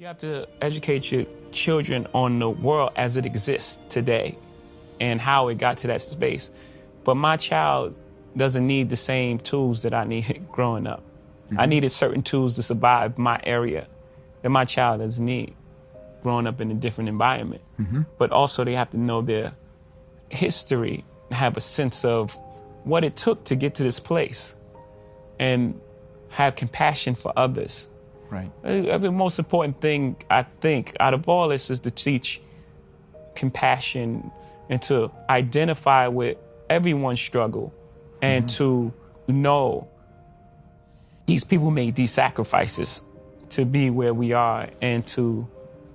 You have to educate your children on the world as it exists today and how it got to that space. But my child doesn't need the same tools that I needed growing up. I mm-hmm. needed certain tools to survive my area that my child doesn't need growing up in a different environment. Mm-hmm. But also, they have to know their history, and have a sense of what it took to get to this place, and have compassion for others. Right. Uh, The most important thing I think out of all this is to teach compassion and to identify with everyone's struggle and to know these people made these sacrifices to be where we are and to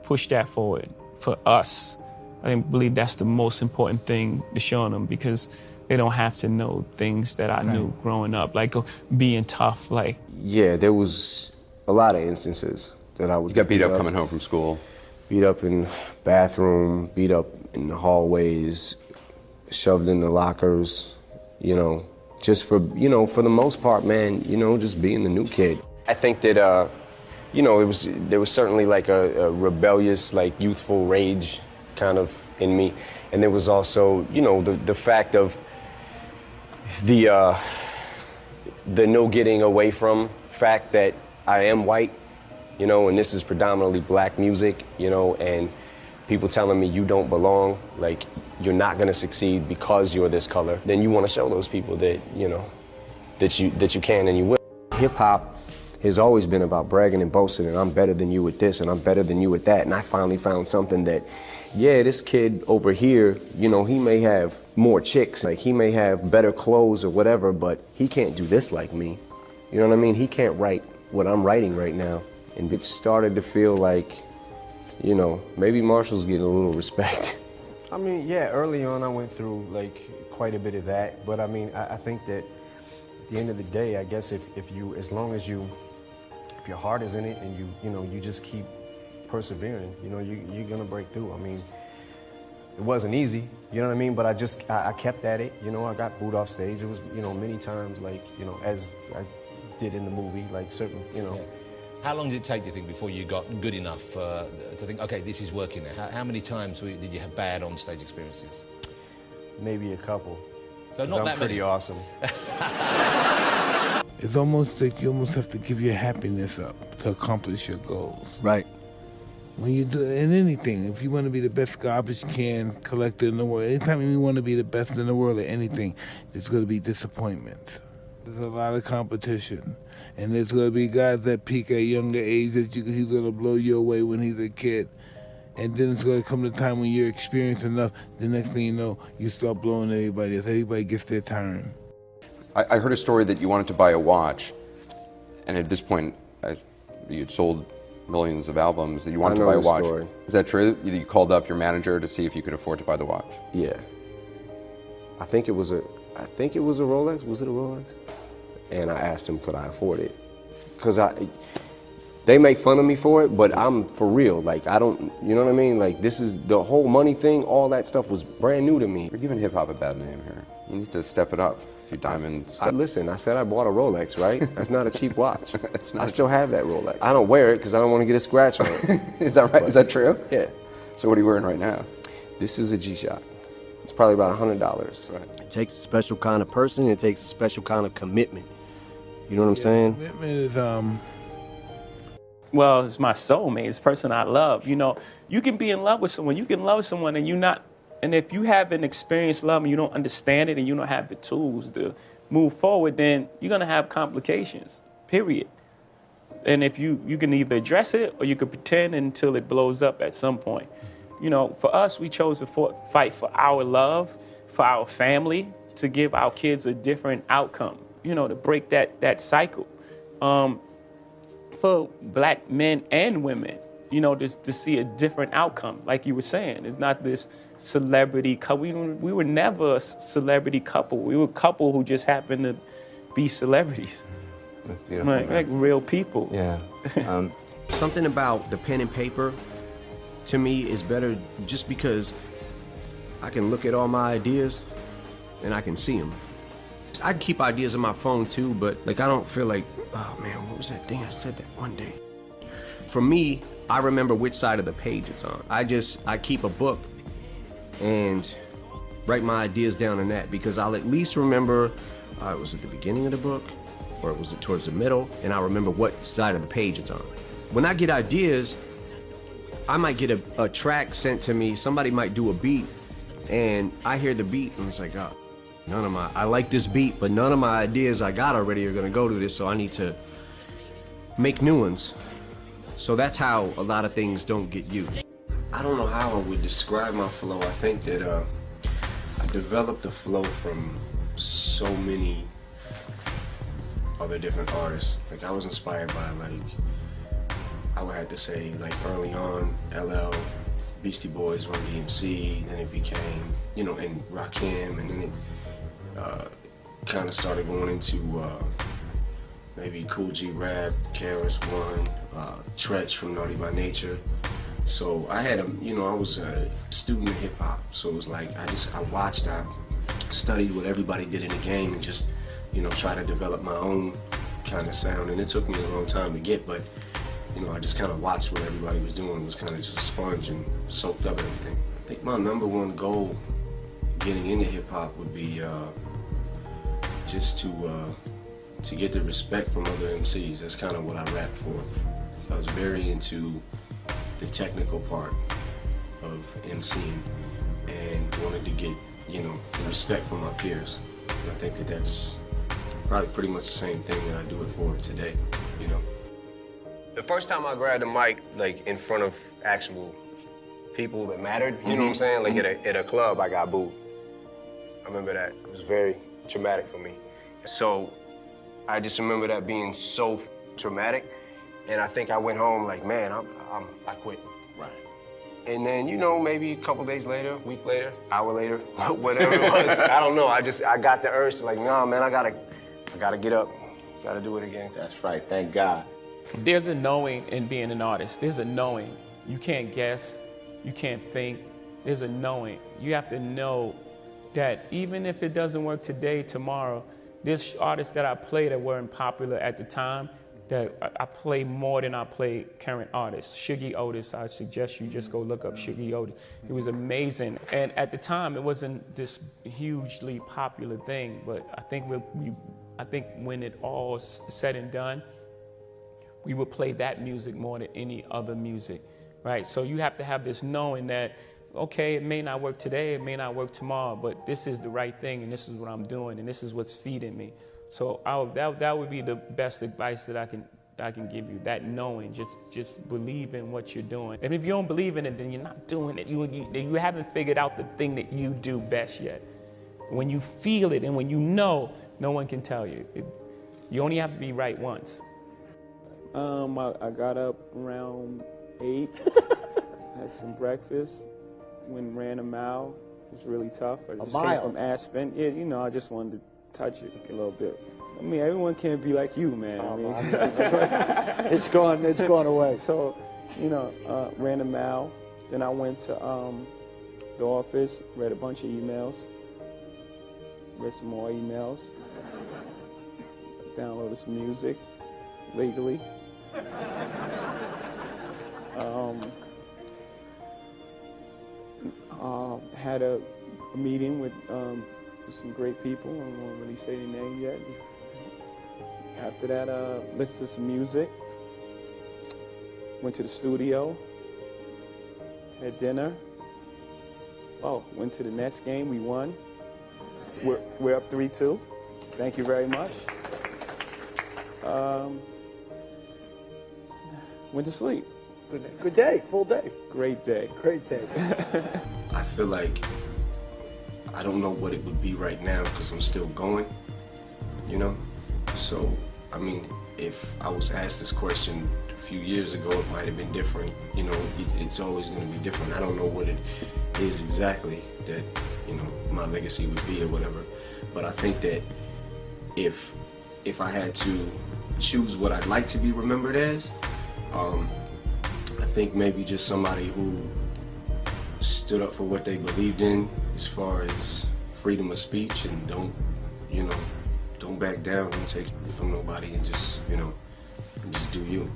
push that forward for us. I believe that's the most important thing to show them because they don't have to know things that I knew growing up, like uh, being tough, like Yeah, there was a lot of instances that I would You got beat up coming home from school. beat up in bathroom, beat up in the hallways, shoved in the lockers, you know, just for you know, for the most part, man, you know, just being the new kid. I think that uh, you know, it was there was certainly like a, a rebellious, like youthful rage kind of in me. And there was also, you know, the, the fact of the uh, the no getting away from fact that I am white, you know, and this is predominantly black music, you know, and people telling me you don't belong, like you're not gonna succeed because you're this color, then you wanna show those people that, you know, that you that you can and you will. Hip hop has always been about bragging and boasting and I'm better than you with this and I'm better than you with that. And I finally found something that, yeah, this kid over here, you know, he may have more chicks, like he may have better clothes or whatever, but he can't do this like me. You know what I mean? He can't write what I'm writing right now. And it started to feel like, you know, maybe Marshall's getting a little respect. I mean, yeah, early on I went through like quite a bit of that, but I mean, I, I think that at the end of the day, I guess if, if you, as long as you, if your heart is in it and you, you know, you just keep persevering, you know, you, you're gonna break through. I mean, it wasn't easy, you know what I mean? But I just, I, I kept at it, you know, I got booed off stage. It was, you know, many times like, you know, as I did in the movie, like certain, you know, How long did it take, do you think, before you got good enough uh, to think, okay, this is working now? How, how many times were- did you have bad on-stage experiences? maybe a couple. So 'Cause not I'm that pretty many. awesome. It's almost like you almost have to give your happiness up to accomplish your goals. Right. When you do in anything, if you want to be the best garbage can collector in the world, anytime you want to be the best in the world at anything, there's going to be disappointment. There's a lot of competition. And there's going to be guys that peak at younger age that you, he's going to blow you away when he's a kid. And then it's going to come the time when you're experienced enough, the next thing you know, you start blowing everybody else. Everybody gets their turn. I, I heard a story that you wanted to buy a watch, and at this point, I, you had sold millions of albums. That you wanted I to buy a the watch. story. Is that true? You, you called up your manager to see if you could afford to buy the watch. Yeah. I think it was a I think it was a Rolex. Was it a Rolex? And I asked him could I afford it? Cuz I they make fun of me for it, but I'm for real. Like I don't you know what I mean? Like this is the whole money thing, all that stuff was brand new to me. You're giving hip hop a bad name here. You need to step it up. If you diamond I, listen, I said I bought a Rolex, right? That's not a cheap watch. It's not I still have that Rolex. I don't wear it because I don't want to get a scratch on it. Is that right? Is that true? yeah. So what are you wearing right now? This is a G-Shock. It's probably about $100. Right. It takes a special kind of person. It takes a special kind of commitment. You know what I'm saying? Commitment is, um, well, it's my soulmate. It's the person I love. You know, you can be in love with someone. You can love someone and you not, and if you haven't experienced love and you don't understand it and you don't have the tools to move forward, then you're gonna have complications. Period. And if you you can either address it or you can pretend until it blows up at some point. You know, for us, we chose to for, fight for our love, for our family, to give our kids a different outcome. You know, to break that that cycle. Um, for black men and women, you know, just to see a different outcome. Like you were saying, it's not this celebrity couple. We, were- we were never a celebrity couple. We were a couple who just happened to be celebrities, That's beautiful. like, like real people. yeah. Um, Something about the pen and paper to me is better just because I can look at all my ideas and I can see them. I can keep ideas on my phone too, but like I don't feel like, oh man, what was that thing I said that one day? For me, I remember which side of the page it's on. I just I keep a book and write my ideas down in that because I'll at least remember uh, it was at the beginning of the book or was it towards the middle and I'll remember what side of the page it's on. When I get ideas, I might get a, a track sent to me, somebody might do a beat and I hear the beat and it's like, oh, none of my, I like this beat, but none of my ideas I got already are gonna go to this, so I need to make new ones. So that's how a lot of things don't get used. I don't know how I would describe my flow. I think that uh, I developed the flow from so many other different artists. Like I was inspired by like I would have to say like early on LL, Beastie Boys, Run DMC. Then it became you know and Rakim, and then it uh, kind of started going into uh, maybe Kool G Rap, KRS One, uh, Treach from Naughty by Nature. So I had a, you know, I was a student of hip hop. So it was like I just I watched, I studied what everybody did in the game, and just you know try to develop my own kind of sound. And it took me a long time to get, but you know I just kind of watched what everybody was doing. Was kind of just a sponge and soaked up everything. I think my number one goal getting into hip hop would be uh, just to uh, to get the respect from other MCs. That's kind of what I rapped for. I was very into the technical part of MCing and wanted to get, you know, respect from my peers. And I think that that's probably pretty much the same thing that I do it for today, you know. The first time I grabbed a mic, like in front of actual people that mattered, you know what I'm mm-hmm. saying? Like at, a, mm-hmm. at a club, I got booed. I remember that. It was very traumatic for me. So I just remember that being so f- traumatic. And I think I went home like, man, I'm, I'm, I quit. Right. And then, you know, maybe a couple days later, week later, hour later, whatever it was, I don't know. I just, I got the urge to like, nah, man, I gotta, I gotta get up, gotta do it again. That's right, thank God. There's a knowing in being an artist. There's a knowing. You can't guess. You can't think. There's a knowing. You have to know that even if it doesn't work today, tomorrow, there's artists that I play that weren't popular at the time that I- play more than I play current artists. Shuggie Otis, I suggest you just go look up Shuggie Otis. It was amazing. And at the time, it wasn't this hugely popular thing, but I think we, we I think when it all said and done, we would play that music more than any other music, right? So you have to have this knowing that, okay, it may not work today, it may not work tomorrow, but this is the right thing, and this is what I'm doing, and this is what's feeding me. So would, that, that would be the best advice that I can I can give you. That knowing, just just believe in what you're doing. And if you don't believe in it, then you're not doing it. You you, you haven't figured out the thing that you do best yet. When you feel it and when you know, no one can tell you. It, you only have to be right once. Um, I, I got up around eight, had some breakfast, went and ran a mile. It was really tough. I just mile? came from Aspen. Yeah, you know, I just wanted to touch it a little bit. I mean, everyone can't be like you, man. I mean, It's gone, it's gone away. so, you know, uh, ran a mile. Then I went to um, the office, read a bunch of emails, read some more emails, downloaded some music legally. Um, uh, had a, a meeting with, um, with some great people. I won't really say their name yet. After that, uh, listened to some music. Went to the studio. Had dinner. Oh, went to the Nets game. We won. We're, we're up 3 2. Thank you very much. Um, went to sleep. Good, good day, full day. Great day. Great day. I feel like I don't know what it would be right now because I'm still going, you know? So, I mean, if I was asked this question a few years ago, it might have been different. You know, it, it's always going to be different. I don't know what it is exactly that, you know, my legacy would be or whatever. But I think that if if I had to choose what I'd like to be remembered as, um, I think maybe just somebody who stood up for what they believed in as far as freedom of speech and don't, you know, don't back down, don't take from nobody and just, you know, just do you.